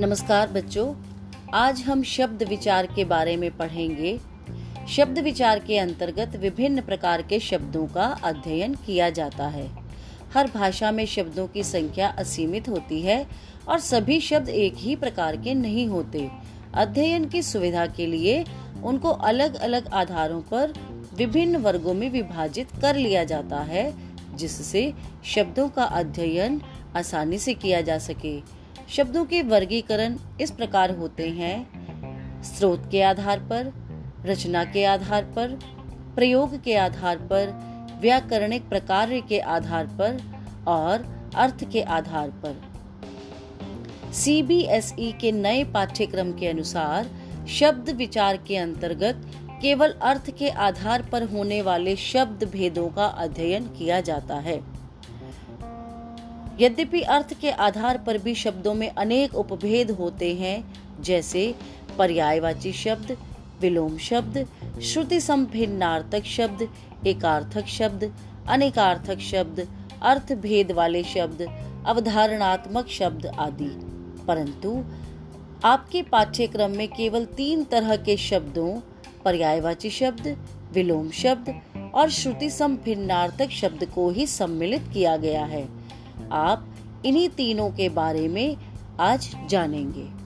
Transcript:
नमस्कार बच्चों, आज हम शब्द विचार के बारे में पढ़ेंगे। शब्द विचार के अंतर्गत विभिन्न प्रकार के शब्दों का अध्ययन किया जाता है। हर भाषा में शब्दों की संख्या असीमित होती है और सभी शब्द एक ही प्रकार के नहीं होते। अध्ययन की सुविधा के लिए उनको अलग अलग आधारों पर विभिन्न वर्गों में विभाजित कर लिया जाता है, जिससे शब्दों का अध्ययन आसानी से किया जा सके। शब्दों के वर्गीकरण इस प्रकार होते हैं। स्रोत के आधार पर, रचना के आधार पर, प्रयोग के आधार पर, व्याकरणिक प्रकार के आधार पर और अर्थ के आधार पर। सीबीएसई के नए पाठ्यक्रम के अनुसार, शब्द विचार के अंतर्गत केवल अर्थ के आधार पर होने वाले शब्द भेदों का अध्ययन किया जाता है। यद्यपि अर्थ के आधार पर भी शब्दों में अनेक उपभेद होते हैं, जैसे पर्यायवाची शब्द, विलोम शब्द, श्रुति संभिन्नार्थक शब्द, एकार्थक शब्द, अनेकार्थक शब्द, अर्थ भेद वाले शब्द, अवधारणात्मक शब्द आदि। परंतु आपके पाठ्यक्रम में केवल तीन तरह के शब्दों, पर्यायवाची शब्द, विलोम शब्द और श्रुति संभिन्नार्थक शब्द को ही सम्मिलित किया गया है। आप इन्हीं तीनों के बारे में आज जानेंगे।